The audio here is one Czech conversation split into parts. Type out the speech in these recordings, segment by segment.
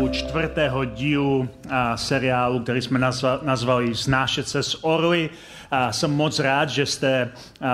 U čtvrtého dílu seriálu, který jsme nazva, nazvali Znášet se s orly. A jsem moc rád, že jste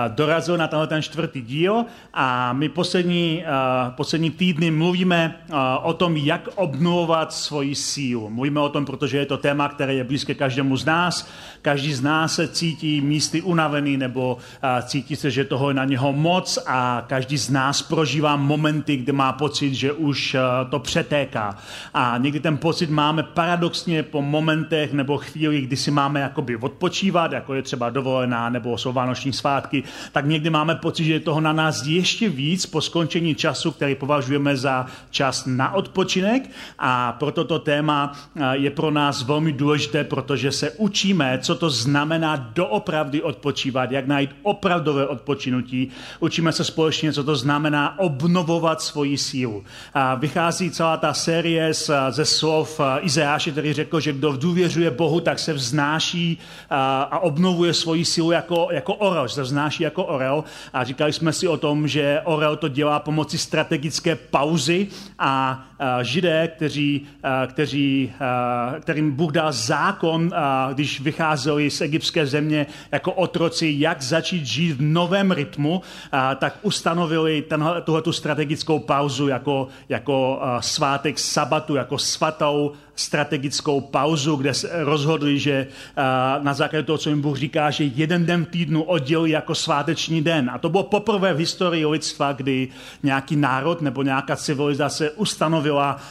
dorazili na tenhle ten čtvrtý díl a my poslední, poslední týdny mluvíme o tom, jak obnovovat svoji sílu. Mluvíme o tom, protože je to téma, které je blízké každému z nás. Každý z nás se cítí místy unavený nebo cítí se, že toho je na něho moc a každý z nás prožívá momenty, kde má pocit, že už to přetéká. A někdy ten pocit máme paradoxně po momentech nebo chvíli, kdy si máme jakoby odpočívat, jako je třeba dovolená nebo jsou vánoční svátky, tak někdy máme pocit, že je toho na nás ještě víc po skončení času, který považujeme za čas na odpočinek a proto to téma je pro nás velmi důležité, protože se učíme, co to znamená doopravdy odpočívat, jak najít opravdové odpočinutí. Učíme se společně, co to znamená obnovovat svoji sílu. A vychází celá ta série ze slov Izajáše, který řekl, že kdo důvěřuje Bohu, tak se vznáší a obnovuje svoji sílu jako, jako orel, že se vznáší jako orel. A říkali jsme si o tom, že orel to dělá pomocí strategické pauzy a, a židé, kteří, a, kteří, a, kterým Bůh dal zákon, když vycházeli z egyptské země jako otroci, jak začít žít v novém rytmu, tak ustanovili tuhletu strategickou pauzu jako, jako svátek sabatu, jako svatou strategickou pauzu, kde se rozhodli, že na základě toho, co jim Bůh říká, že jeden den v týdnu oddělí jako sváteční den. A to bylo poprvé v historii lidstva, kdy nějaký národ nebo nějaká civilizace ustanovila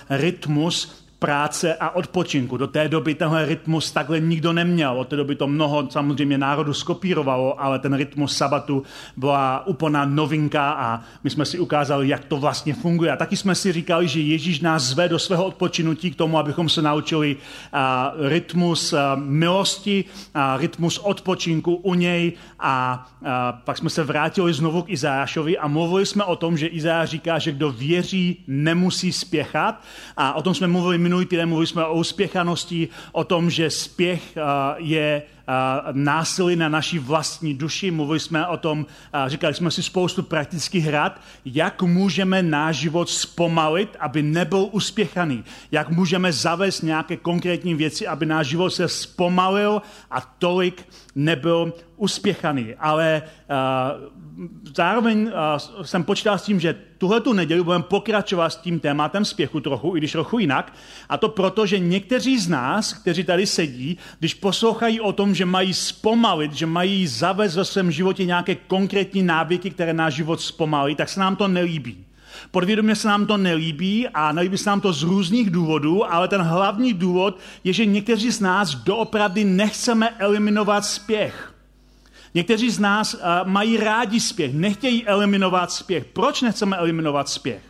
rytmus práce a odpočinku. Do té doby tenhle rytmus takhle nikdo neměl. Od té doby to mnoho samozřejmě národu skopírovalo, ale ten rytmus sabatu byla úplná novinka a my jsme si ukázali, jak to vlastně funguje. A taky jsme si říkali, že Ježíš nás zve do svého odpočinutí k tomu, abychom se naučili a, rytmus a, milosti, a, rytmus odpočinku u něj a, a pak jsme se vrátili znovu k Izášovi a mluvili jsme o tom, že Izáš říká, že kdo věří, nemusí spěchat a o tom jsme mluvili minulý týden mluvili jsme o uspěchanosti, o tom, že spěch je násilí na naší vlastní duši. Mluvili jsme o tom, říkali jsme si spoustu praktických rad, jak můžeme náš život zpomalit, aby nebyl uspěchaný. Jak můžeme zavést nějaké konkrétní věci, aby náš život se zpomalil a tolik nebyl uspěchaný. Ale zároveň uh, jsem počítal s tím, že tuhle tu neděli budeme pokračovat s tím tématem spěchu trochu, i když trochu jinak. A to proto, že někteří z nás, kteří tady sedí, když poslouchají o tom, že mají zpomalit, že mají zavést ve svém životě nějaké konkrétní návyky, které náš život zpomalí, tak se nám to nelíbí. Podvědomě se nám to nelíbí a nelíbí se nám to z různých důvodů, ale ten hlavní důvod je, že někteří z nás doopravdy nechceme eliminovat spěch. Někteří z nás uh, mají rádi spěch, nechtějí eliminovat spěch. Proč nechceme eliminovat spěch?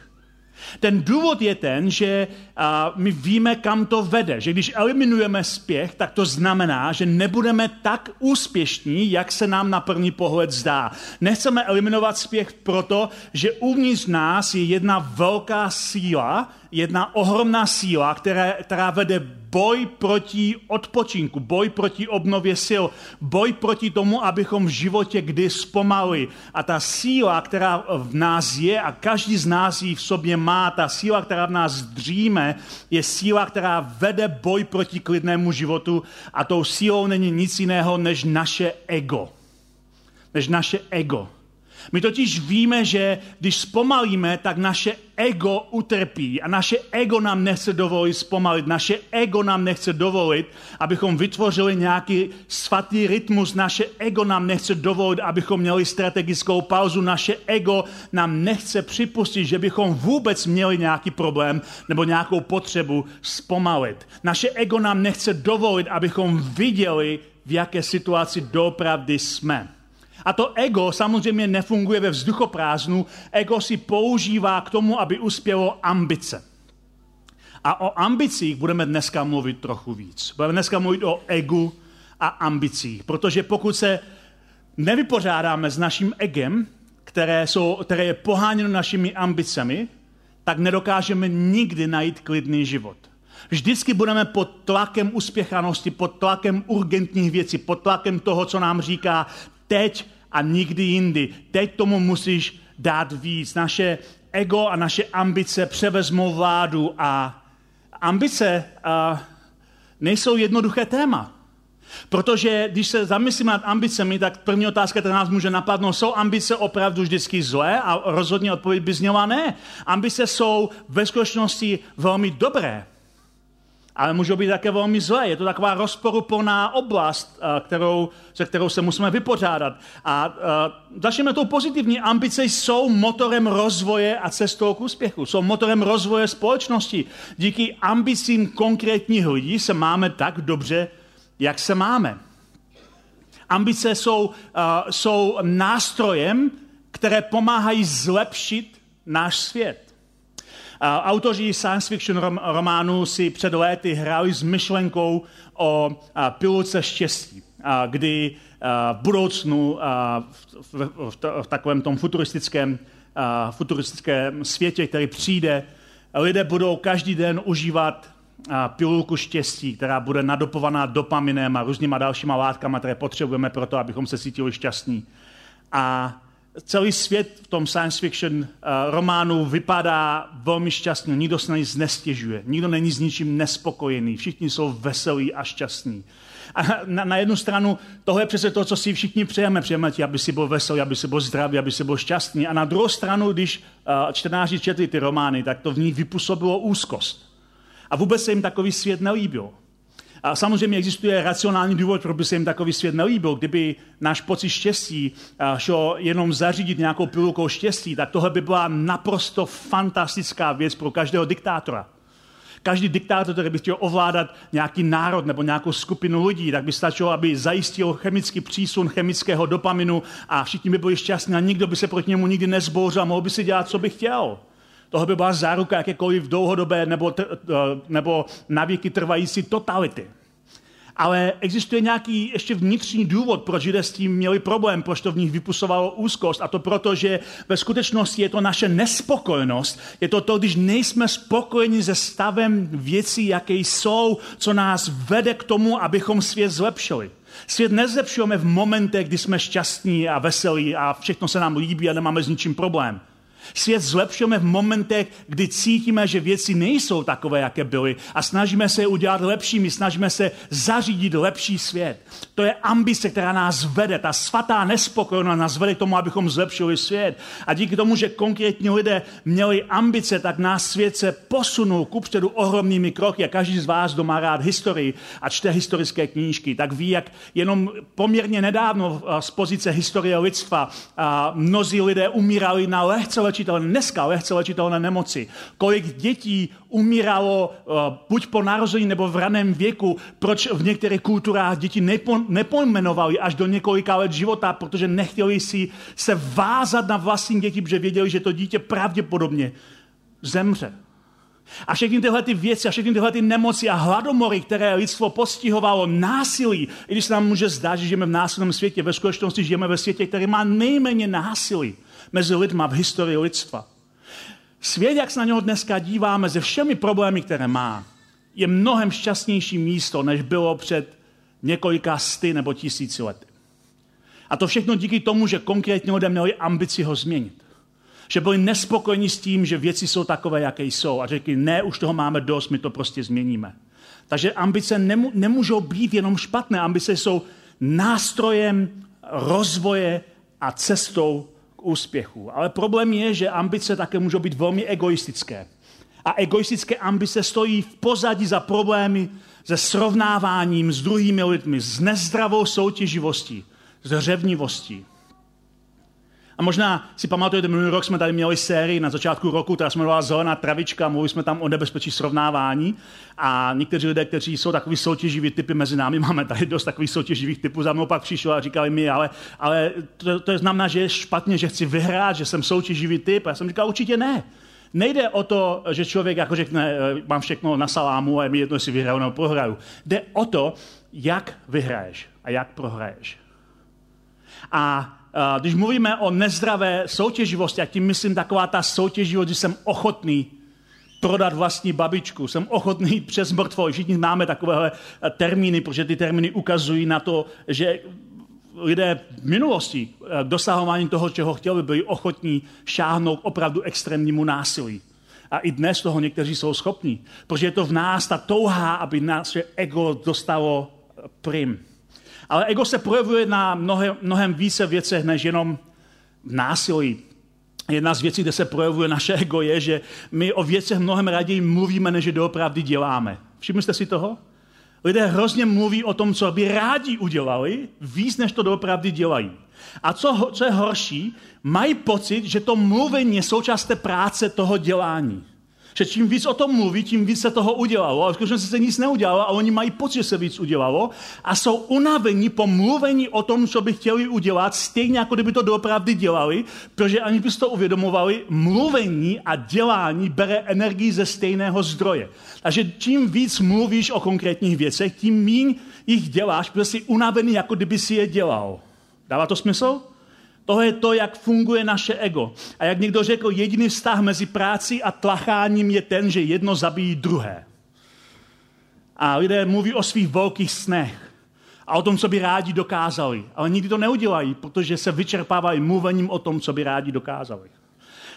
Ten důvod je ten, že uh, my víme, kam to vede. Že když eliminujeme spěch, tak to znamená, že nebudeme tak úspěšní, jak se nám na první pohled zdá. Nechceme eliminovat spěch proto, že uvnitř nás je jedna velká síla, jedna ohromná síla, která, která vede boj proti odpočinku, boj proti obnově sil, boj proti tomu, abychom v životě kdy zpomalili. A ta síla, která v nás je a každý z nás ji v sobě má, ta síla, která v nás dříme, je síla, která vede boj proti klidnému životu a tou sílou není nic jiného než naše ego. Než naše ego. My totiž víme, že když zpomalíme, tak naše ego utrpí a naše ego nám nechce dovolit zpomalit. Naše ego nám nechce dovolit, abychom vytvořili nějaký svatý rytmus. Naše ego nám nechce dovolit, abychom měli strategickou pauzu. Naše ego nám nechce připustit, že bychom vůbec měli nějaký problém nebo nějakou potřebu zpomalit. Naše ego nám nechce dovolit, abychom viděli, v jaké situaci doopravdy jsme. A to ego samozřejmě nefunguje ve vzduchoprázdnu. Ego si používá k tomu, aby uspělo ambice. A o ambicích budeme dneska mluvit trochu víc. Budeme dneska mluvit o egu a ambicích, protože pokud se nevypořádáme s naším egem, které, jsou, které je poháněno našimi ambicemi, tak nedokážeme nikdy najít klidný život. Vždycky budeme pod tlakem uspěchanosti, pod tlakem urgentních věcí, pod tlakem toho, co nám říká teď a nikdy jindy. Teď tomu musíš dát víc. Naše ego a naše ambice převezmou vládu a ambice a nejsou jednoduché téma. Protože když se zamyslíme nad ambicemi, tak první otázka, která nás může napadnout, jsou ambice opravdu vždycky zlé? A rozhodně odpověď by zněla ne. Ambice jsou ve skutečnosti velmi dobré ale můžou být také velmi zlé. Je to taková rozporuplná oblast, eh, kterou, se kterou se musíme vypořádat. A uh, začneme tou pozitivní. Ambice jsou motorem rozvoje a cestou k úspěchu. Jsou motorem rozvoje společnosti. Díky ambicím konkrétních lidí se máme tak dobře, jak se máme. Ambice jsou, uh, jsou nástrojem, které pomáhají zlepšit náš svět. Autoři science fiction románu si před léty hráli s myšlenkou o pilotce štěstí, kdy v budoucnu v takovém tom futuristickém, futuristickém světě, který přijde, lidé budou každý den užívat pilulku štěstí, která bude nadopovaná dopaminem a různýma dalšíma látkama, které potřebujeme pro to, abychom se cítili šťastní. A celý svět v tom science fiction uh, románu vypadá velmi šťastně. Nikdo se na nic nestěžuje. Nikdo není s ničím nespokojený. Všichni jsou veselí a šťastní. A na, na jednu stranu tohle je přesně to, co si všichni přejeme. Přejeme ti, aby si byl veselý, aby si byl zdravý, aby si byl šťastný. A na druhou stranu, když uh, čtenáři četli ty romány, tak to v nich vypůsobilo úzkost. A vůbec se jim takový svět nelíbil. A samozřejmě existuje racionální důvod, proč by se jim takový svět nelíbil. Kdyby náš pocit štěstí šel jenom zařídit nějakou pilulkou štěstí, tak tohle by byla naprosto fantastická věc pro každého diktátora. Každý diktátor, který by chtěl ovládat nějaký národ nebo nějakou skupinu lidí, tak by stačilo, aby zajistil chemický přísun chemického dopaminu a všichni by byli šťastní a nikdo by se proti němu nikdy nezbouřil a mohl by si dělat, co by chtěl. Tohle by byla záruka jakékoliv dlouhodobé nebo, eh, nebo navěky trvající totality. Ale existuje nějaký ještě vnitřní důvod, proč lidé s tím měli problém, proč to v nich vypusovalo úzkost. A to proto, že ve skutečnosti je to naše nespokojenost. Je to to, když nejsme spokojeni se stavem věcí, jaké jsou, co nás vede k tomu, abychom svět zlepšili. Svět nezlepšujeme v momentech, kdy jsme šťastní a veselí a všechno se nám líbí a nemáme s ničím problém. Svět zlepšujeme v momentech, kdy cítíme, že věci nejsou takové, jaké byly a snažíme se je udělat lepšími, snažíme se zařídit lepší svět. To je ambice, která nás vede, ta svatá nespokojenost nás vede k tomu, abychom zlepšili svět. A díky tomu, že konkrétní lidé měli ambice, tak nás svět se posunul kupředu ohromnými kroky. A každý z vás, kdo má rád historii a čte historické knížky, tak ví, jak jenom poměrně nedávno z pozice historie lidstva mnozí lidé umírali na lehce léčitelné, dneska lehce léčitelné nemoci. Kolik dětí umíralo uh, buď po narození nebo v raném věku, proč v některých kulturách děti nepo, nepojmenovali až do několika let života, protože nechtěli si se vázat na vlastní děti, protože věděli, že to dítě pravděpodobně zemře. A všechny tyhle ty věci a všechny tyhle ty nemoci a hladomory, které lidstvo postihovalo, násilí, i když se nám může zdát, že žijeme v násilném světě, ve skutečnosti žijeme ve světě, který má nejméně násilí mezi lidma v historii lidstva. Svět, jak se na něho dneska díváme, se všemi problémy, které má, je mnohem šťastnější místo, než bylo před několika sty nebo tisíci lety. A to všechno díky tomu, že konkrétně lidé měli ambici ho změnit. Že byli nespokojeni s tím, že věci jsou takové, jaké jsou. A řekli, ne, už toho máme dost, my to prostě změníme. Takže ambice nemůžou být jenom špatné. Ambice jsou nástrojem rozvoje a cestou úspěchu. Ale problém je, že ambice také můžou být velmi egoistické. A egoistické ambice stojí v pozadí za problémy se srovnáváním s druhými lidmi, s nezdravou soutěživostí, s řevnivostí. A možná si pamatujete, minulý rok jsme tady měli sérii na začátku roku, která se jmenovala Zelená travička, mluvili jsme tam o nebezpečí srovnávání. A někteří lidé, kteří jsou takový soutěživí typy mezi námi, máme tady dost takových soutěživých typů, za mnou pak přišel a říkali mi, ale, ale to, to je znamená, že je špatně, že chci vyhrát, že jsem soutěživý typ. A já jsem říkal, určitě ne. Nejde o to, že člověk jako řekne, eh, mám všechno na salámu a mi jedno, si vyhraju nebo prohraju. Jde o to, jak vyhraješ a jak prohraješ. A když mluvíme o nezdravé soutěživosti, jak tím myslím taková ta soutěživost, že jsem ochotný prodat vlastní babičku, jsem ochotný přes mrtvo. Všichni máme takovéhle termíny, protože ty termíny ukazují na to, že lidé v minulosti eh, dosahování toho, čeho chtěli, byli ochotní šáhnout opravdu extrémnímu násilí. A i dnes toho někteří jsou schopní, protože je to v nás ta touha, aby naše ego dostalo prim. Ale ego se projevuje na mnohem, mnohem více věcech, než jenom v násilí. Jedna z věcí, kde se projevuje naše ego, je, že my o věcech mnohem raději mluvíme, než je doopravdy děláme. Všimli jste si toho? Lidé hrozně mluví o tom, co by rádi udělali, víc, než to doopravdy dělají. A co, co je horší, mají pocit, že to mluvení je součást té práce toho dělání že čím víc o tom mluví, tím víc se toho udělalo. Ale v skutečnosti se nic neudělalo a oni mají pocit, že se víc udělalo a jsou unavení po mluvení o tom, co by chtěli udělat, stejně jako kdyby to doopravdy dělali, protože ani by to uvědomovali, mluvení a dělání bere energii ze stejného zdroje. Takže čím víc mluvíš o konkrétních věcech, tím méně jich děláš, protože jsi unavený, jako kdyby si je dělal. Dává to smysl? To je to, jak funguje naše ego. A jak někdo řekl, jediný vztah mezi práci a tlacháním je ten, že jedno zabíjí druhé. A lidé mluví o svých velkých snech a o tom, co by rádi dokázali. Ale nikdy to neudělají, protože se vyčerpávají mluvením o tom, co by rádi dokázali.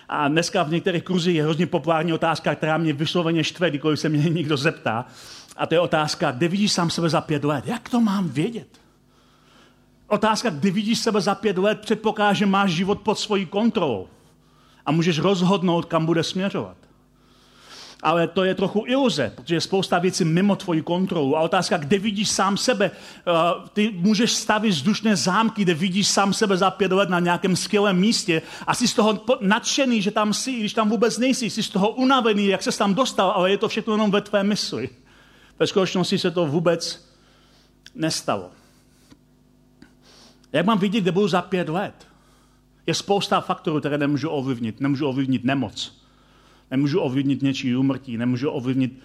A dneska v některých kruzích je hrozně populární otázka, která mě vysloveně štve, když se mě někdo zeptá. A to je otázka, kde vidíš sám sebe za pět let? Jak to mám vědět? Otázka, kdy vidíš sebe za pět let, předpokládá, že máš život pod svojí kontrolou a můžeš rozhodnout, kam bude směřovat. Ale to je trochu iluze, protože je spousta věcí mimo tvoji kontrolu. A otázka, kde vidíš sám sebe? Eh, ty můžeš stavit vzdušné zámky, kde vidíš sám sebe za pět let na nějakém skvělém místě a jsi z toho nadšený, že tam jsi, když tam vůbec nejsi, jsi z toho unavený, jak se tam dostal, ale je to všechno jenom ve tvé mysli. Ve skutečnosti se to vůbec nestalo. Jak mám vidět, kde budu za pět let? Je spousta faktorů, které nemůžu ovlivnit. Nemůžu ovlivnit nemoc. Nemůžu ovlivnit něčí úmrtí. Nemůžu ovlivnit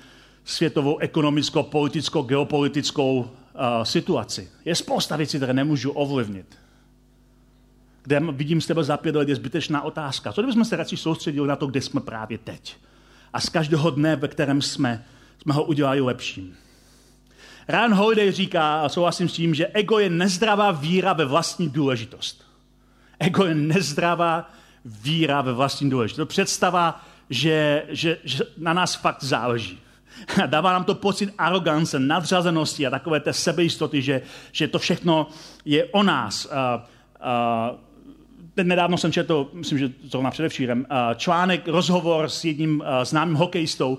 světovou ekonomickou, politickou, geopolitickou uh, situaci. Je spousta věcí, které nemůžu ovlivnit. Kde vidím s tebe za pět let, je zbytečná otázka. Co kdybychom se radši soustředili na to, kde jsme právě teď? A z každého dne, ve kterém jsme, jsme ho udělali lepším. Ryan Holiday říká, a souhlasím s tím, že ego je nezdravá víra ve vlastní důležitost. Ego je nezdravá víra ve vlastní důležitost. To představa, že, že, že na nás fakt záleží. A dává nám to pocit arogance, nadřazenosti a takové té sebejistoty, že, že to všechno je o nás. A, a, nedávno jsem četl, myslím, že zrovna předevčírem, článek, rozhovor s jedním známým hokejistou,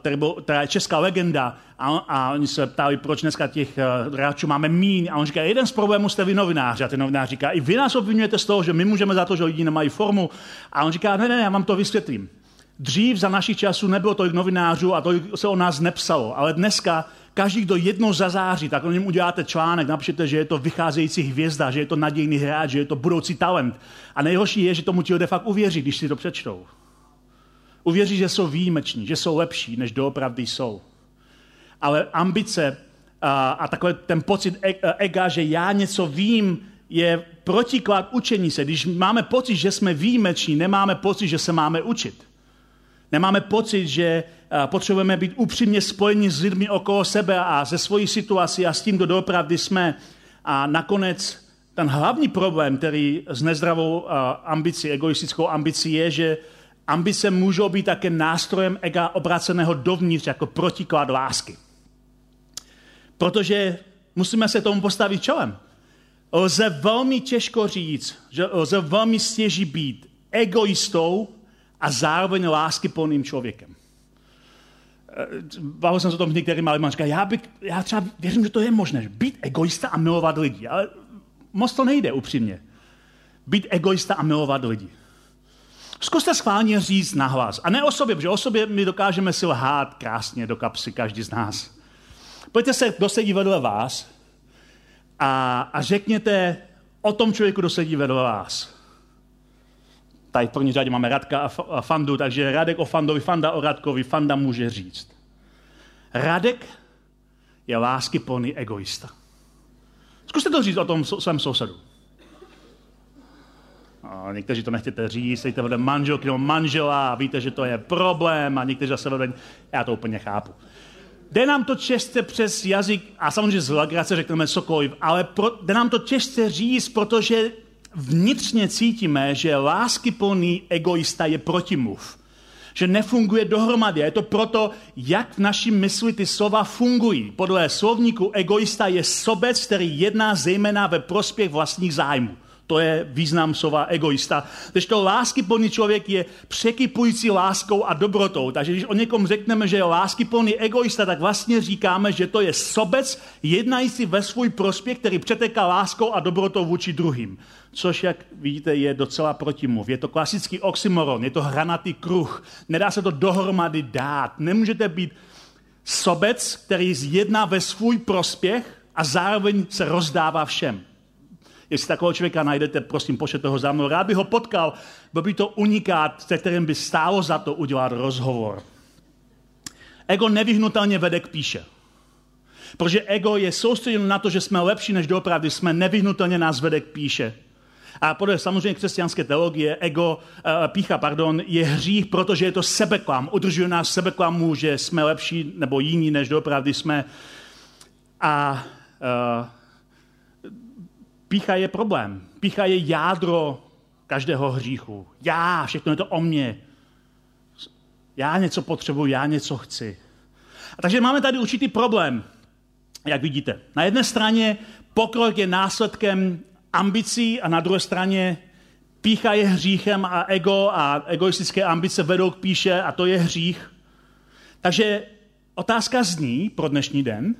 který, byl, která je česká legenda a, a oni se ptali, proč dneska těch hráčů máme míň a on říká, jeden z problémů jste vy novináři a ten novinář říká, i vy nás obvinujete z toho, že my můžeme za to, že lidi nemají formu a on říká, ne, ne, já vám to vysvětlím. Dřív za našich časů nebylo tolik novinářů a to se o nás nepsalo, ale dneska každý, kdo jednou zazáří, tak o něm uděláte článek, napíšete, že je to vycházející hvězda, že je to nadějný hráč, že je to budoucí talent. A nejhorší je, že tomu ti lidé fakt uvěří, když si to přečtou. Uvěří, že jsou výjimeční, že jsou lepší, než doopravdy jsou. Ale ambice a, a takový ten pocit e, e, ega, že já něco vím, je protiklad učení se. Když máme pocit, že jsme výjimeční, nemáme pocit, že se máme učit. Nemáme pocit, že eh, potřebujeme být upřímně spojeni s lidmi okolo sebe a ze svojí situací a s tím, kdo doopravdy jsme. A nakonec ten hlavní problém, který s nezdravou eh, ambicí, egoistickou ambicí je, že ambice můžou být také nástrojem ega obraceného dovnitř jako protiklad lásky. Protože musíme se tomu postavit čelem. Lze velmi těžko říct, že lze velmi stěží být egoistou a zároveň lásky plným člověkem. Eh, bavil jsem se o tom s některými lidmi, říká, já, bych, já třeba věřím, že to je možné, být egoista a milovat lidi, ale moc to nejde upřímně. Být egoista a milovat lidi. Zkuste schválně říct nahlas. A ne o sobě, protože o sobě my dokážeme si lhát krásně do kapsy, každý z nás. Pojďte se, kdo sedí vedle vás a, a řekněte o tom člověku, kdo sedí vedle vás tady v první řadě máme Radka a Fandu, takže Radek o Fandovi, Fanda o Radkovi, Fanda může říct. Radek je lásky plný egoista. Zkuste to říct o tom svém sousedu. A někteří to nechtěte říct, jste vedle manželky nebo manžela a víte, že to je problém a někteří zase vedle, já to úplně chápu. Jde nám to čestě přes jazyk, a samozřejmě z legrace řekneme cokoliv, ale pro, jde nám to čestě říct, protože vnitřně cítíme, že láskyplný egoista je protimluv. Že nefunguje dohromady. Je to proto, jak v naší mysli ty slova fungují. Podle slovníku egoista je sobec, který jedná zejména ve prospěch vlastních zájmů. To je význam slova egoista. Když to láskyplný člověk je překypující láskou a dobrotou. Takže když o někom řekneme, že je láskyplný egoista, tak vlastně říkáme, že to je sobec jednající ve svůj prospěch, který přeteká láskou a dobrotou vůči druhým. Což, jak vidíte, je docela protimluv. Je to klasický oxymoron, je to hranatý kruh. Nedá se to dohromady dát. Nemůžete být sobec, který jedná ve svůj prospěch a zároveň se rozdává všem. Jestli takového člověka najdete, prosím, pošlete ho za mnou. Rád bych ho potkal, byl by to unikát, se kterým by stálo za to udělat rozhovor. Ego nevyhnutelně vede k píše. Protože ego je soustředěno na to, že jsme lepší než doopravdy, jsme nevyhnutelně nás vede k píše. A podle samozřejmě křesťanské teologie ego, uh, pícha, pardon, je hřích, protože je to sebeklam. Udržuje nás sebeklamu, že jsme lepší nebo jiní než doopravdy jsme. A uh, Pícha je problém. Pícha je jádro každého hříchu. Já, všechno je to o mně. Já něco potřebuji, já něco chci. A takže máme tady určitý problém, jak vidíte. Na jedné straně pokrok je následkem ambicí a na druhé straně pícha je hříchem a ego a egoistické ambice vedou k píše a to je hřích. Takže otázka zní pro dnešní den,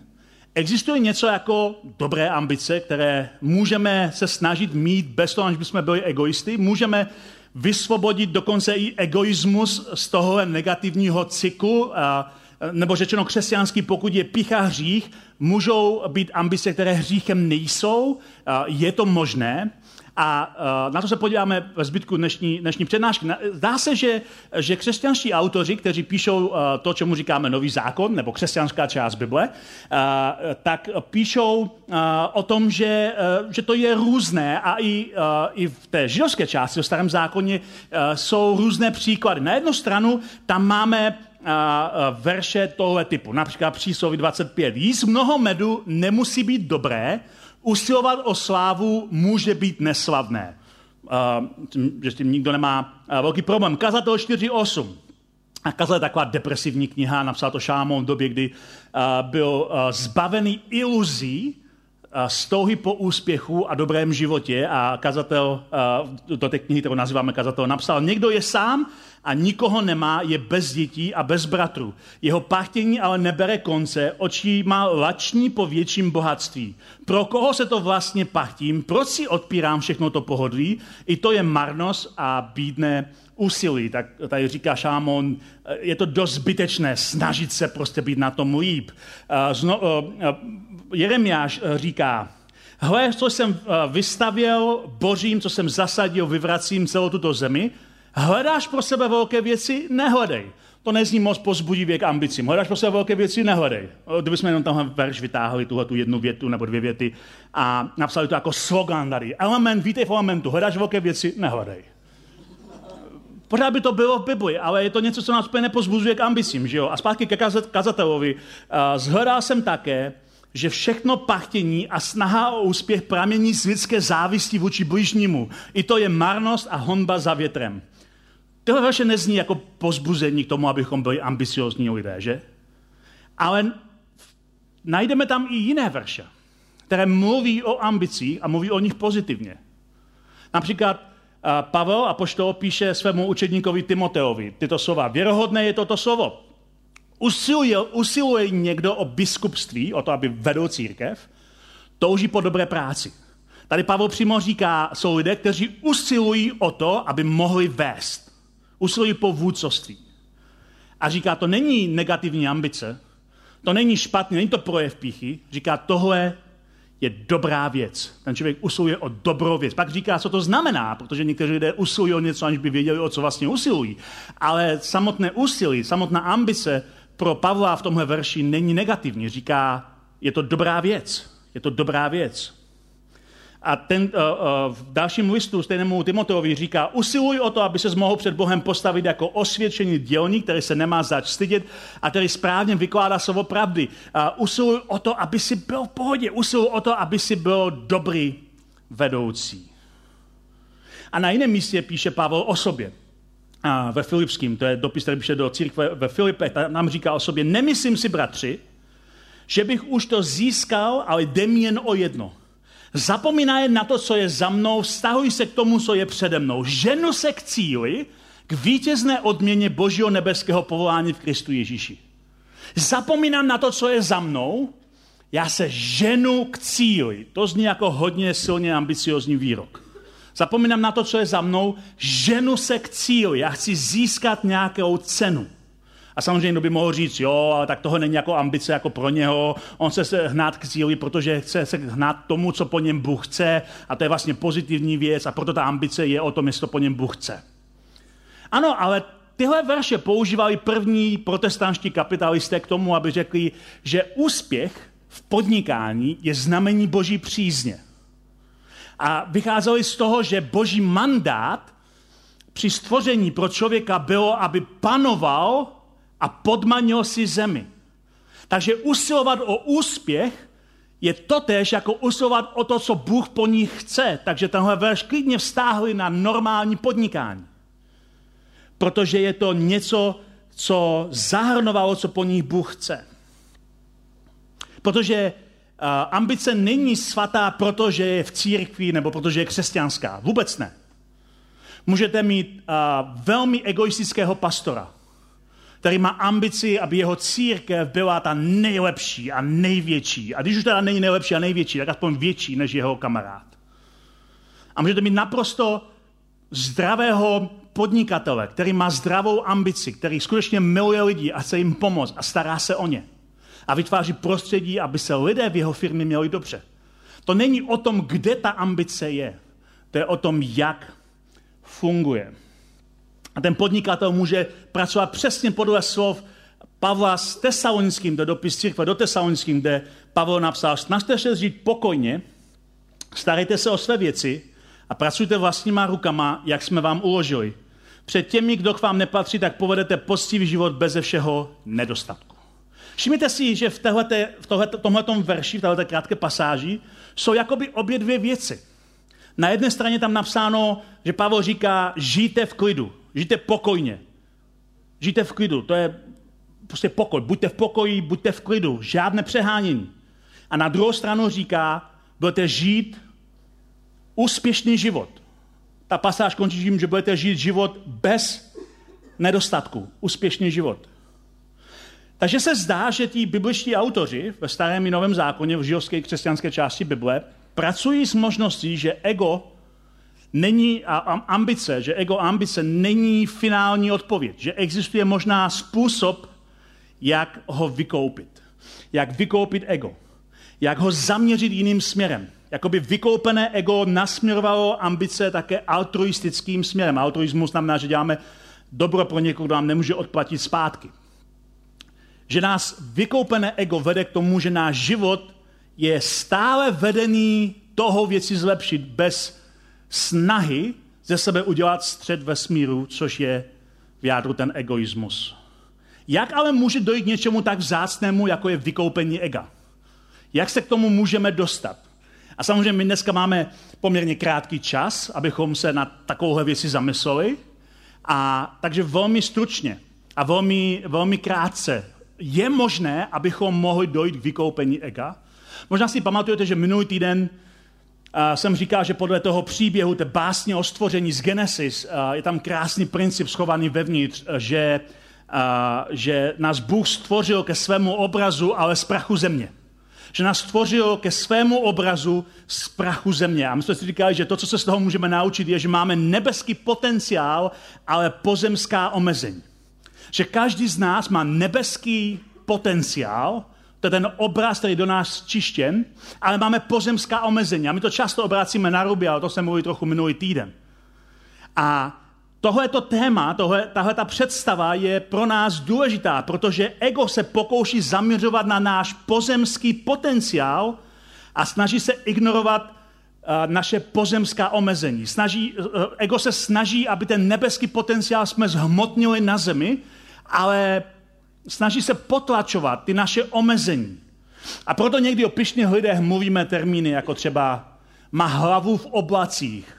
Existuje něco jako dobré ambice, které můžeme se snažit mít bez toho, aniž bychom byli egoisty? Můžeme vysvobodit dokonce i egoismus z toho negativního cyklu, nebo řečeno křesťanský, pokud je picha hřích, můžou být ambice, které hříchem nejsou. Je to možné. A na to se podíváme ve zbytku dnešní, dnešní přednášky. Zdá se, že, že křesťanští autoři, kteří píšou to, čemu říkáme nový zákon, nebo křesťanská část Bible, tak píšou o tom, že, že to je různé a i, i v té židovské části, v starém zákoně, jsou různé příklady. Na jednu stranu tam máme verše tohle typu, například přísloví 25. Jíst mnoho medu nemusí být dobré, usilovat o slávu může být neslavné. Uh, že s tím nikdo nemá uh, velký problém. Kazatel 4.8. A Kazatel je taková depresivní kniha, napsal to Šámon v době, kdy uh, byl zbavený iluzí, stouhy po úspěchu a dobrém životě a kazatel, do té knihy, kterou nazýváme kazatel, napsal, někdo je sám a nikoho nemá, je bez dětí a bez bratrů. Jeho pachtění ale nebere konce, očí má lační po větším bohatství. Pro koho se to vlastně pachtím? Proč si odpírám všechno to pohodlí? I to je marnost a bídné úsilí. Tak tady říká Šámon, je to dost zbytečné snažit se prostě být na tom líp. Zno, Jeremiáš říká, Hle, co jsem vystavěl božím, co jsem zasadil, vyvracím celou tuto zemi, Hledáš pro sebe velké věci? Nehledej. To nezní moc pozbudivě k ambicím. Hledáš pro sebe velké věci? Nehledej. Kdybychom jenom tam verš vytáhli, tuhle tu jednu větu nebo dvě věty a napsali to jako slogan tady. Element, vítej v elementu. Hledáš velké věci? Nehledej. Pořád by to bylo v Bibli, ale je to něco, co nás úplně nepozbuzuje k ambicím. Že jo? A zpátky ke kazatelovi. Zhledal jsem také, že všechno pachtění a snaha o úspěch pramení z lidské závisti vůči bližnímu. I to je marnost a honba za větrem. Tyhle verše nezní jako pozbuzení k tomu, abychom byli ambiciozní lidé, že? Ale najdeme tam i jiné verše, které mluví o ambicích a mluví o nich pozitivně. Například Pavel a poštol píše svému učedníkovi Timoteovi tyto slova. Věrohodné je toto slovo. Usiluje, usiluje někdo o biskupství, o to, aby vedl církev, touží po dobré práci. Tady Pavel přímo říká, jsou lidé, kteří usilují o to, aby mohli vést usilují po vůdcovství. A říká, to není negativní ambice, to není špatný, není to projev píchy, říká, tohle je dobrá věc. Ten člověk usiluje o dobrou věc. Pak říká, co to znamená, protože někteří lidé usilují o něco, aniž by věděli, o co vlastně usilují. Ale samotné úsilí, samotná ambice pro Pavla v tomhle verši není negativní. Říká, je to dobrá věc. Je to dobrá věc. A ten, uh, uh, v dalším listu stejnému Timoteovi říká, usiluj o to, aby se mohl před Bohem postavit jako osvědčený dělník, který se nemá zač stydět a který správně vykládá slovo pravdy. Uh, usiluj o to, aby si byl v pohodě. Usiluj o to, aby si byl dobrý vedoucí. A na jiném místě píše Pavel o sobě. A ve Filipském, to je dopis, který píše do církve ve Filipech, nám říká o sobě, nemyslím si, bratři, že bych už to získal, ale jde mi jen o jedno – Zapomínají na to, co je za mnou, vztahují se k tomu, co je přede mnou. Ženu se k cíli, k vítězné odměně Božího nebeského povolání v Kristu Ježíši. Zapomínám na to, co je za mnou, já se ženu k cíli. To zní jako hodně silně ambiciozní výrok. Zapomínám na to, co je za mnou, ženu se k cíli. Já chci získat nějakou cenu. A samozřejmě někdo by mohl říct, jo, ale tak toho není jako ambice jako pro něho, on chce se hnát k cíli, protože chce se hnát tomu, co po něm Bůh chce a to je vlastně pozitivní věc a proto ta ambice je o tom, jestli to po něm Bůh chce. Ano, ale tyhle verše používali první protestantští kapitalisté k tomu, aby řekli, že úspěch v podnikání je znamení boží přízně. A vycházeli z toho, že boží mandát při stvoření pro člověka bylo, aby panoval a podmanil si zemi. Takže usilovat o úspěch je totéž jako usilovat o to, co Bůh po ní chce. Takže tenhle verš klidně vztáhli na normální podnikání. Protože je to něco, co zahrnovalo, co po nich Bůh chce. Protože uh, ambice není svatá, protože je v církvi nebo protože je křesťanská. Vůbec ne. Můžete mít uh, velmi egoistického pastora, který má ambici, aby jeho církev byla ta nejlepší a největší. A když už teda není nejlepší a největší, tak aspoň větší než jeho kamarád. A můžete mít naprosto zdravého podnikatele, který má zdravou ambici, který skutečně miluje lidi a chce jim pomoct a stará se o ně. A vytváří prostředí, aby se lidé v jeho firmě měli dobře. To není o tom, kde ta ambice je. To je o tom, jak funguje. A ten podnikatel může pracovat přesně podle slov Pavla s tesalonickým, do dopis církve do tesalonickým, kde Pavel napsal, snažte se žít pokojně, starejte se o své věci a pracujte vlastníma rukama, jak jsme vám uložili. Před těmi, kdo k vám nepatří, tak povedete poctivý život beze všeho nedostatku. Všimněte si, že v, téhleté, v tomhletom verši, v této krátké pasáži, jsou jakoby obě dvě věci. Na jedné straně tam napsáno, že Pavel říká, žijte v klidu, žijte pokojně. Žijte v klidu, to je prostě pokoj. Buďte v pokoji, buďte v klidu, žádné přehánění. A na druhou stranu říká, budete žít úspěšný život. Ta pasáž končí tím, že budete žít život bez nedostatku. Úspěšný život. Takže se zdá, že ti bibličtí autoři ve starém i novém zákoně v židovské křesťanské části Bible pracují s možností, že ego není a ambice, že ego ambice není finální odpověď, že existuje možná způsob, jak ho vykoupit. Jak vykoupit ego. Jak ho zaměřit jiným směrem. Jakoby vykoupené ego nasměrovalo ambice také altruistickým směrem. Altruismus znamená, že děláme dobro pro někoho, kdo nám nemůže odplatit zpátky. Že nás vykoupené ego vede k tomu, že náš život je stále vedený toho věci zlepšit bez snahy ze sebe udělat střed vesmíru, což je v jádru ten egoismus. Jak ale může dojít k něčemu tak vzácnému, jako je vykoupení ega? Jak se k tomu můžeme dostat? A samozřejmě my dneska máme poměrně krátký čas, abychom se na takovouhle věci zamysleli. A takže velmi stručně a velmi, velmi krátce je možné, abychom mohli dojít k vykoupení ega. Možná si pamatujete, že minulý týden jsem říkal, že podle toho příběhu, té básně o stvoření z Genesis, je tam krásný princip schovaný vevnitř, že, že nás Bůh stvořil ke svému obrazu, ale z prachu země. Že nás stvořil ke svému obrazu z prachu země. A my jsme si říkali, že to, co se z toho můžeme naučit, je, že máme nebeský potenciál, ale pozemská omezení. Že každý z nás má nebeský potenciál, To je ten obraz, který do nás čištěn, ale máme pozemská omezení. A my to často obrácíme na ruby, ale to jsem mluvil trochu minulý týden. A tohleto téma, tohle, tahle ta představa je pro nás důležitá, protože ego se pokouší zaměřovat na náš pozemský potenciál a snaží se ignorovat naše pozemská omezení. Snaží, e, ego se snaží, aby ten nebeský potenciál jsme zhmotnili na zemi, ale snaží se potlačovat ty naše omezení. A proto někdy o pyšných lidech mluvíme termíny jako třeba má hlavu v oblacích.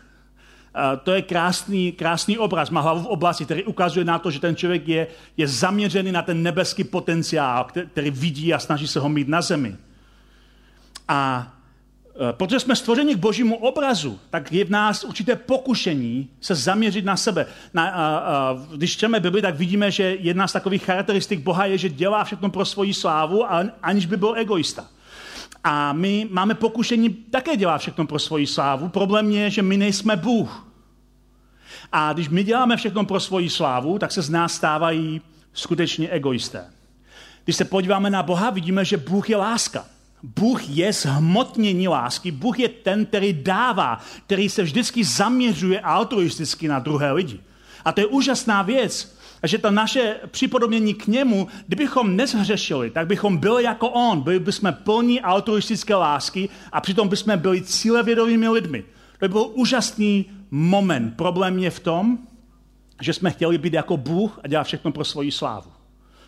To je krásný, krásný obraz, má hlavu v oblasti, který ukazuje na to, že ten člověk je, je zaměřený na ten nebeský potenciál, který, vidí a snaží se ho mít na zemi. A protože jsme stvořeni k božímu obrazu, tak je v nás určité pokušení se zaměřit na sebe. Na, a, a, když čteme Bibli, tak vidíme, že jedna z takových charakteristik Boha je, že dělá všechno pro svoji slávu, aniž by byl egoista. A my máme pokušení také dělat všechno pro svoji slávu. Problém je, že my nejsme Bůh. A když my děláme všechno pro svoji slávu, tak se z nás stávají skutečně egoisté. Když se podíváme na Boha, vidíme, že Bůh je láska. Bůh je zhmotnění lásky, Bůh je ten, který dává, který se vždycky zaměřuje altruisticky na druhé lidi. A to je úžasná věc, že to naše připodobnění k němu, kdybychom nezhřešili, tak bychom byli jako on, byli bychom plní altruistické lásky a přitom bychom byli cílevědovými lidmi. To by byl úžasný moment. Problém je v tom, že jsme chtěli být jako Bůh a dělat všechno pro svoji slávu.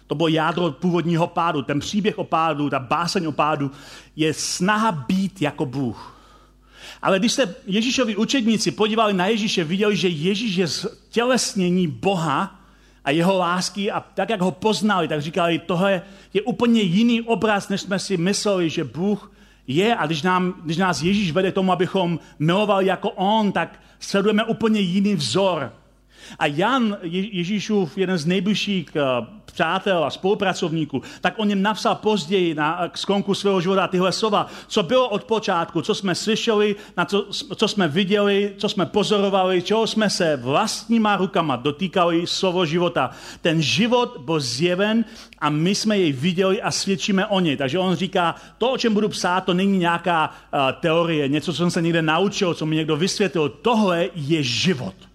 To bylo jádro původního pádu. Ten příběh o pádu, ta báseň o pádu je snaha být jako Bůh. Ale když se Ježíšovi učedníci podívali na Ježíše, viděli, že Ježíš je tělesnění Boha a jeho lásky a tak, jak ho poznali, tak říkali, tohle je úplně jiný obraz, než jsme si mysleli, že Bůh je. A když, nám, když nás Ježíš vede tomu, abychom milovali jako On, tak sledujeme úplně jiný vzor. A Jan, Ježíšův jeden z nejbližších eh, přátel a spolupracovníků, tak on jim napsal později na skonku svého života tyhle slova, co bylo od počátku, co jsme slyšeli, na co, co jsme viděli, co jsme pozorovali, čeho jsme se vlastníma rukama dotýkali, slovo života. Ten život byl zjeven a my jsme jej viděli a svědčíme o něj. Takže on říká, to, o čem budu psát, to není nějaká uh, teorie, něco, co jsem se někde naučil, co mi někdo vysvětlil. Tohle je život.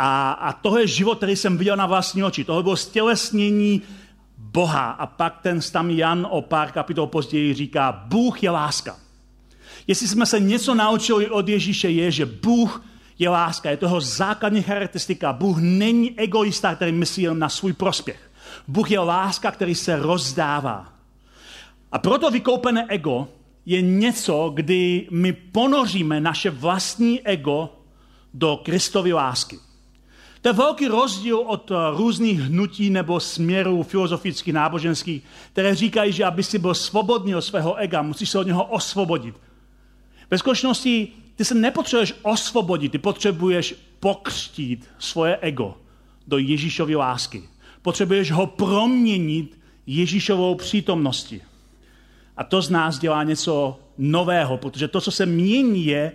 A, a to je život, který jsem viděl na vlastní oči. Tohle bylo stělesnění Boha. A pak ten tam Jan o pár kapitol později říká, Bůh je láska. Jestli jsme se něco naučili od Ježíše, je, že Bůh je láska. Je toho základní charakteristika. Bůh není egoista, který myslí na svůj prospěch. Bůh je láska, který se rozdává. A proto vykoupené ego je něco, kdy my ponoříme naše vlastní ego do Kristovy lásky. To je velký rozdíl od eh, různých hnutí nebo směrů filozofických, náboženských, které říkají, že aby si byl svobodný od svého ega, musíš se od něho osvobodit. Ve skutečnosti ty se nepotřebuješ osvobodit, ty potřebuješ pokřtít svoje ego do Ježíšovy lásky. Potřebuješ ho proměnit Ježíšovou přítomnosti. A to z nás dělá něco nového, protože to, co se mění, je,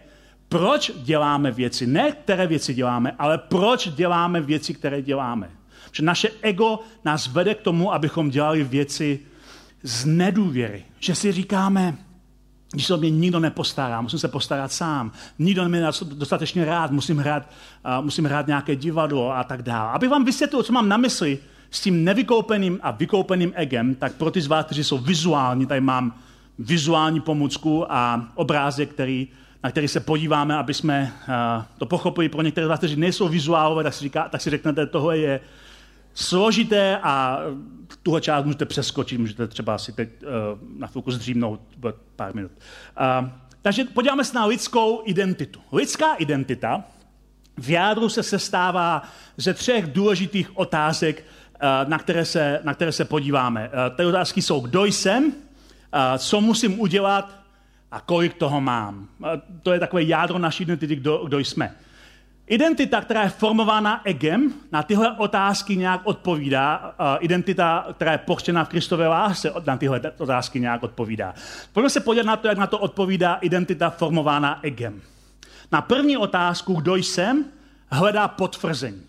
proč děláme věci. Ne které věci děláme, ale proč děláme věci, které děláme. Že naše ego nás vede k tomu, abychom dělali věci z nedůvěry. Že si říkáme, když se o mě nikdo nepostará, musím se postarat sám, nikdo mě dostatečně rád, musím hrát, uh, musím hrát nějaké divadlo a tak dále. Abych vám vysvětlil, co mám na mysli s tím nevykoupeným a vykoupeným egem, tak pro ty z vás, kteří jsou vizuální, tady mám vizuální pomůcku a obrázek, který na který se podíváme, aby jsme uh, to pochopili. Pro některé z vás, kteří nejsou vizuálové, tak si, říká, tak si řeknete, tohle je složité a tuhle část můžete přeskočit, můžete třeba si teď uh, na chvilku zdřímnout pár minut. Uh, takže podíváme se na lidskou identitu. Lidská identita v jádru se sestává ze třech důležitých otázek, na které se, na které se podíváme. Ty otázky jsou, kdo jsem, co musím udělat, a kolik toho mám. A to je takové jádro naší identity, kdo, kdo jsme. Identita, která je formována egem, na tyhle otázky nějak odpovídá. Identita, která je pochčená v Kristové lásce, na tyhle otázky nějak odpovídá. Pojďme se podívat na to, jak na to odpovídá identita formována egem. Na první otázku, kdo jsem, hledá potvrzení.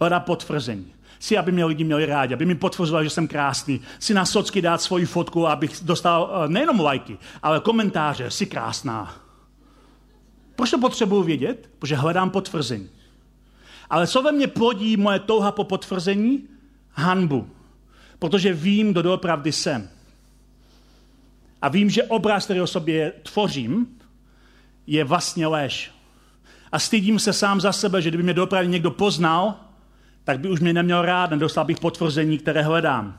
Hledá potvrzení. Chci, aby mě lidi měli rádi, aby mi potvrzovali, že jsem krásný. Chci na socky dát svoji fotku, abych dostal eh, nejenom lajky, ale komentáře, jsi krásná. Proč to potřebuji vědět? Protože hledám potvrzení. Ale co ve mně plodí moje touha po potvrzení? Hanbu. Protože vím, kdo doopravdy jsem. A vím, že obraz, který o sobě tvořím, je vlastně lež. A stydím se sám za sebe, že kdyby mě doopravdy někdo poznal, tak by už mě neměl rád, nedostal bych potvrzení, které hledám.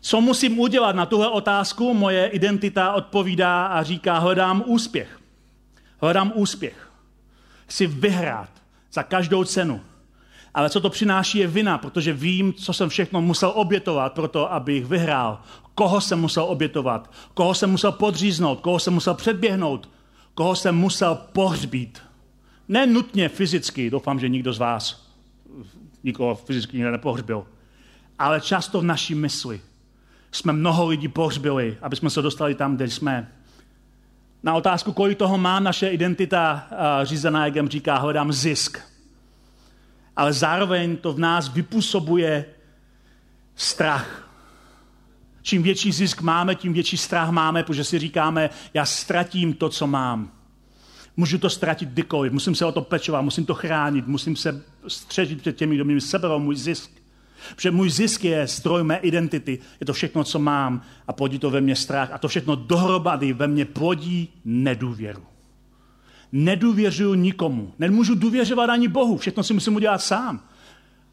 Co musím udělat na tuhle otázku? Moje identita odpovídá a říká, hledám úspěch. Hledám úspěch. Chci vyhrát za každou cenu. Ale co to přináší je vina, protože vím, co jsem všechno musel obětovat pro to, abych vyhrál. Koho jsem musel obětovat, koho jsem musel podříznout, koho jsem musel předběhnout, koho jsem musel pohřbít. Ne nutně fyzicky, doufám, že nikdo z vás nikoho fyzicky nikdo nepohřbil, ale často v naší mysli jsme mnoho lidí pohřbili, aby jsme se dostali tam, kde jsme. Na otázku, kolik toho má naše identita řízená, jak říká, hledám zisk. Ale zároveň to v nás vypůsobuje strach. Čím větší zisk máme, tím větší strach máme, protože si říkáme, já ztratím to, co mám. Můžu to ztratit kdykoliv, musím se o to pečovat, musím to chránit, musím se střežit před těmi, kdo mi seberou můj zisk. Protože můj zisk je zdroj mé identity, je to všechno, co mám a plodí to ve mně strach. A to všechno dohromady ve mně plodí nedůvěru. Nedůvěřuju nikomu. Nemůžu důvěřovat ani Bohu. Všechno si musím udělat sám.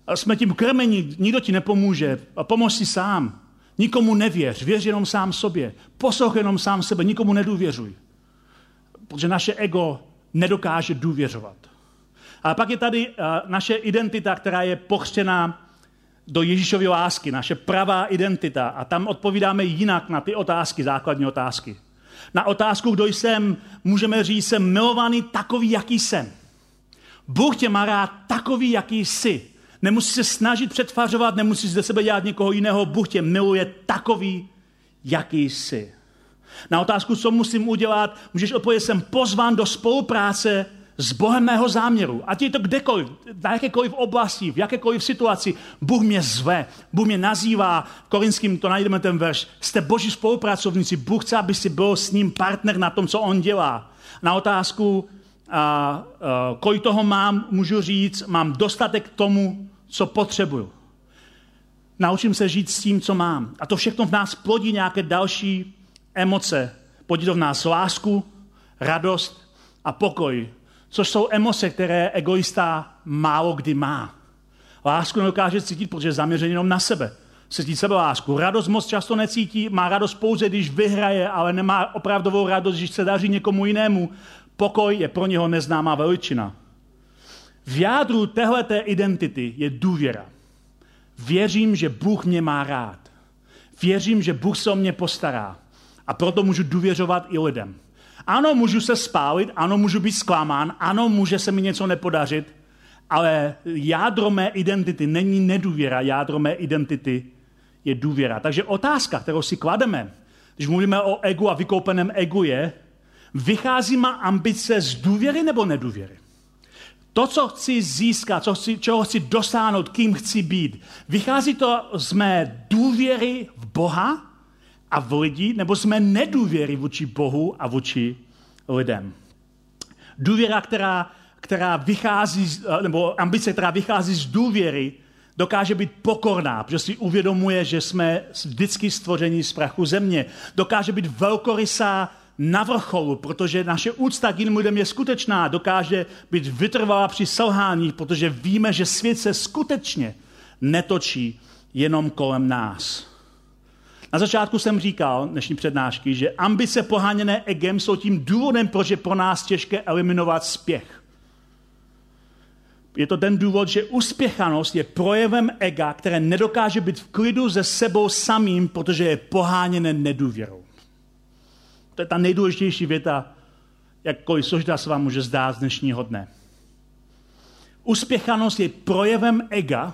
A jsme tím krmení, nikdo ti nepomůže. A pomož si sám. Nikomu nevěř, věř jenom sám sobě. Poslouchej jenom sám sebe, nikomu nedůvěřuj. Protože naše ego nedokáže důvěřovat. A pak je tady naše identita, která je pochřená do Ježíšovy lásky, naše pravá identita. A tam odpovídáme jinak na ty otázky, základní otázky. Na otázku, kdo jsem, můžeme říct, jsem milovaný takový, jaký jsem. Bůh tě má rád takový, jaký jsi. Nemusíš se snažit přetvařovat, nemusíš ze sebe dělat někoho jiného. Bůh tě miluje takový, jaký jsi. Na otázku, co musím udělat, můžeš odpovědět, jsem pozván do spolupráce s Bohem mého záměru. Ať je to kdekoliv, na jakékoliv oblasti, v jakékoliv situaci, Bůh mě zve, Bůh mě nazývá, v Korinským to najdeme ten verš, jste boží spolupracovníci, Bůh chce, aby si byl s ním partner na tom, co on dělá. Na otázku, a, a, kolik toho mám, můžu říct, mám dostatek tomu, co potřebuju. Naučím se žít s tím, co mám. A to všechno v nás plodí nějaké další emoce. Plodí to v nás lásku, radost a pokoj, což jsou emoce, které egoista málo kdy má. Lásku nedokáže cítit, protože je zaměřený jenom na sebe. Cítí sebe lásku. Radost moc často necítí, má radost pouze, když vyhraje, ale nemá opravdovou radost, když se daří někomu jinému. Pokoj je pro něho neznámá veličina. V jádru téhleté identity je důvěra. Věřím, že Bůh mě má rád. Věřím, že Bůh se o mě postará. A proto můžu důvěřovat i lidem. Ano, můžu se spálit, ano, můžu být zklamán, ano, může se mi něco nepodařit, ale jádro mé identity není nedůvěra, jádro mé identity je důvěra. Takže otázka, kterou si klademe, když mluvíme o egu a vykoupeném egu je, vychází má ambice z důvěry nebo nedůvěry? To, co chci získat, co chci, čeho chci dosáhnout, kým chci být, vychází to z mé důvěry v Boha a v lidi, nebo jsme nedůvěry vůči Bohu a vůči lidem. Důvěra, která, která vychází, nebo ambice, která vychází z důvěry, dokáže být pokorná, protože si uvědomuje, že jsme vždycky stvoření z prachu země. Dokáže být velkorysá na vrcholu, protože naše úcta k jiným lidem je skutečná. Dokáže být vytrvalá při selhání, protože víme, že svět se skutečně netočí jenom kolem nás. Na začátku jsem říkal dnešní přednášky, že ambice poháněné egem jsou tím důvodem, proč je pro nás těžké eliminovat spěch. Je to ten důvod, že uspěchanost je projevem ega, které nedokáže být v klidu se sebou samým, protože je poháněné nedůvěrou. To je ta nejdůležitější věta, jakkoliv složitá se vám může zdát z dnešního dne. Uspěchanost je projevem ega,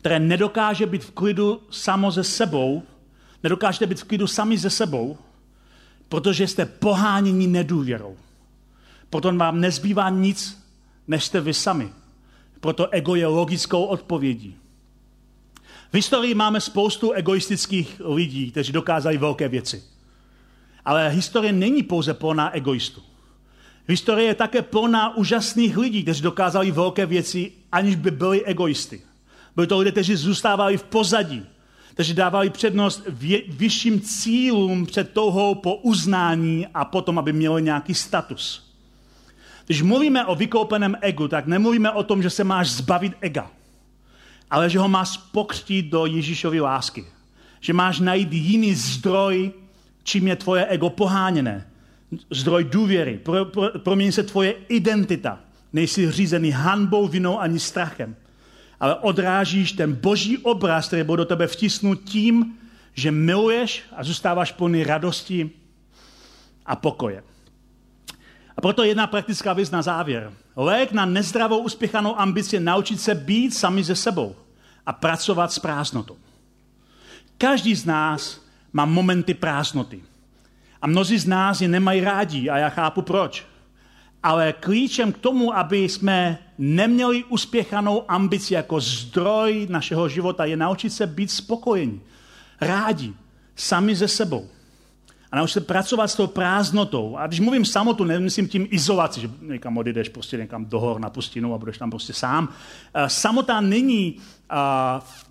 které nedokáže být v klidu samo ze sebou, Nedokážete být v klidu sami ze sebou, protože jste poháněni nedůvěrou. Proto vám nezbývá nic, než jste vy sami. Proto ego je logickou odpovědí. V historii máme spoustu egoistických lidí, kteří dokázali velké věci. Ale historie není pouze plná egoistů. Historie je také plná úžasných lidí, kteří dokázali velké věci, aniž by byli egoisty. Byli to lidé, kteří zůstávali v pozadí, kteří dávali přednost vyšším cílům před touhou po uznání a potom, aby měli nějaký status. Když mluvíme o vykoupeném egu, tak nemluvíme o tom, že se máš zbavit ega, ale že ho máš pokřtít do Ježíšovy lásky. Že máš najít jiný zdroj, čím je tvoje ego poháněné. Zdroj důvěry. Pro, pro, promění se tvoje identita. Nejsi řízený hanbou, vinou ani strachem. Ale odrážíš ten boží obraz, který byl do tebe vtisnut tím, že miluješ a zůstáváš plný radosti a pokoje. A proto jedna praktická věc na závěr. Lék na nezdravou uspěchanou ambici je naučit se být sami ze sebou a pracovat s prázdnotou. Každý z nás má momenty prázdnoty. A mnozí z nás je nemají rádi a já chápu proč. Ale klíčem k tomu, aby jsme neměli uspěchanou ambici jako zdroj našeho života, je naučit se být spokojení, rádi, sami ze sebou a nauč se pracovat s tou prázdnotou. A když mluvím samotu, nemyslím tím izolaci, že někam odjdeš prostě někam do hor na pustinu a budeš tam prostě sám. Eh, samota není uh,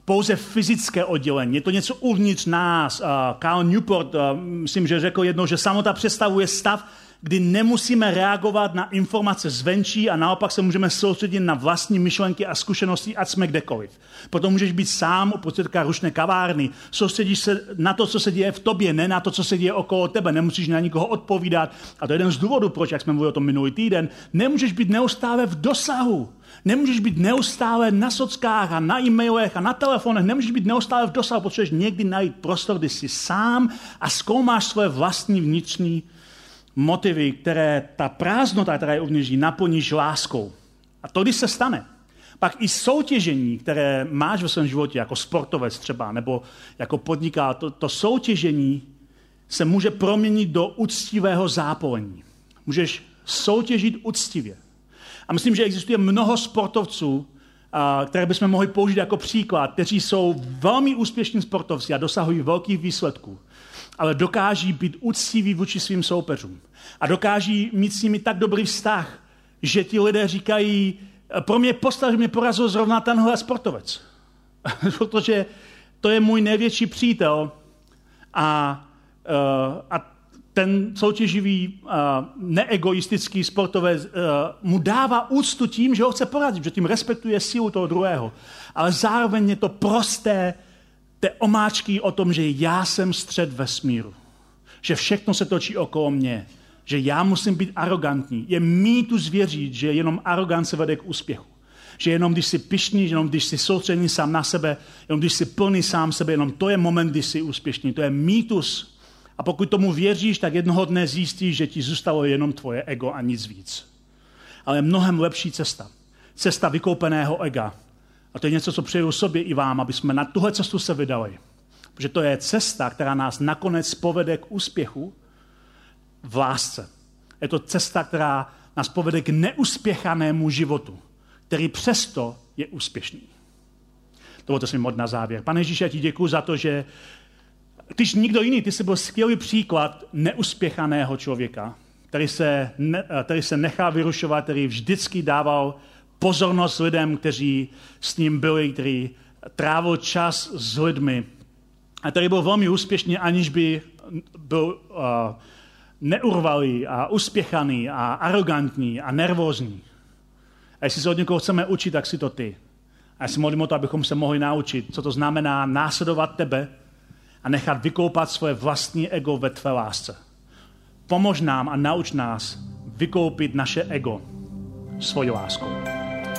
pouze fyzické oddělení, je to něco uvnitř nás. Uh, Carl Newport, myslím, že řekl jednou, že samota představuje stav, kdy nemusíme reagovat na informace zvenčí a naopak se můžeme soustředit na vlastní myšlenky a zkušenosti, ať jsme kdekoliv. Proto můžeš být sám uprostřed rušné kavárny, soustředíš se na to, co se děje v tobě, ne na to, co se děje okolo tebe, nemusíš na nikoho odpovídat. A to je jeden z důvodů, proč, jak jsme mluvili o tom minulý týden, nemůžeš být neustále v dosahu. Nemůžeš být neustále na sockách a na e-mailech a na telefonech, nemůžeš být neustále v dosahu, potřebuješ někdy najít prostor, kdy jsi sám a zkoumáš svoje vlastní vnitřní motivy, které ta prázdnota, která je uvnitř, naplníš láskou. A to, když se stane, pak i soutěžení, které máš ve svém životě, jako sportovec třeba, nebo jako podniká, to, to soutěžení se může proměnit do úctivého zápolení. Můžeš soutěžit úctivě. A myslím, že existuje mnoho sportovců, které bychom mohli použít jako příklad, kteří jsou velmi úspěšní sportovci a dosahují velkých výsledků ale dokáží být úctiví vůči svým soupeřům. A dokáží mít s nimi tak dobrý vztah, že ti lidé říkají, pro mě postav, že mě porazil zrovna tenhle sportovec. Protože to je můj největší přítel a, uh, a ten soutěživý, uh, neegoistický sportovec uh, mu dává úctu tím, že ho chce porazit, že tím respektuje sílu toho druhého. Ale zároveň je to prosté, té omáčky o tom, že já jsem střed vesmíru. Že všechno se točí okolo mě. Že já musím být arrogantní. Je mýtu zvěřit, že jenom arogance vede k úspěchu. Že jenom když jsi pišný, jenom když jsi soustředěný sám na sebe, jenom když jsi plný sám sebe, jenom to je moment, kdy jsi úspěšný. To je mýtus. A pokud tomu věříš, tak jednoho dne zjistíš, že ti zůstalo jenom tvoje ego a nic víc. Ale mnohem lepší cesta. Cesta vykoupeného ega a to je něco, co přeju sobě i vám, aby jsme na tuhle cestu se vydali. Protože to je cesta, která nás nakonec povede k úspěchu v lásce. Je to cesta, která nás povede k neuspěchanému životu, který přesto je úspěšný. Dovolte si mod na závěr. Pane Ježíši, já ti děkuji za to, že když nikdo jiný, ty jsi byl skvělý příklad neuspěchaného člověka, který se, ne, který se nechá vyrušovat, který vždycky dával pozornost lidem, kteří s ním byli, který trávil čas s lidmi a který byl velmi úspěšný, aniž by byl uh, neurvalý a uspěchaný a arrogantní a nervózní. A jestli se od někoho chceme učit, tak si to ty. A já si modlím o to, abychom se mohli naučit, co to znamená následovat tebe a nechat vykoupat svoje vlastní ego ve tvé lásce. Pomož nám a nauč nás vykoupit naše ego svojí láskou.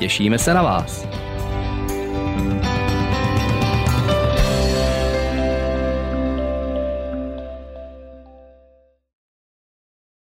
Těšíme se na vás. thank you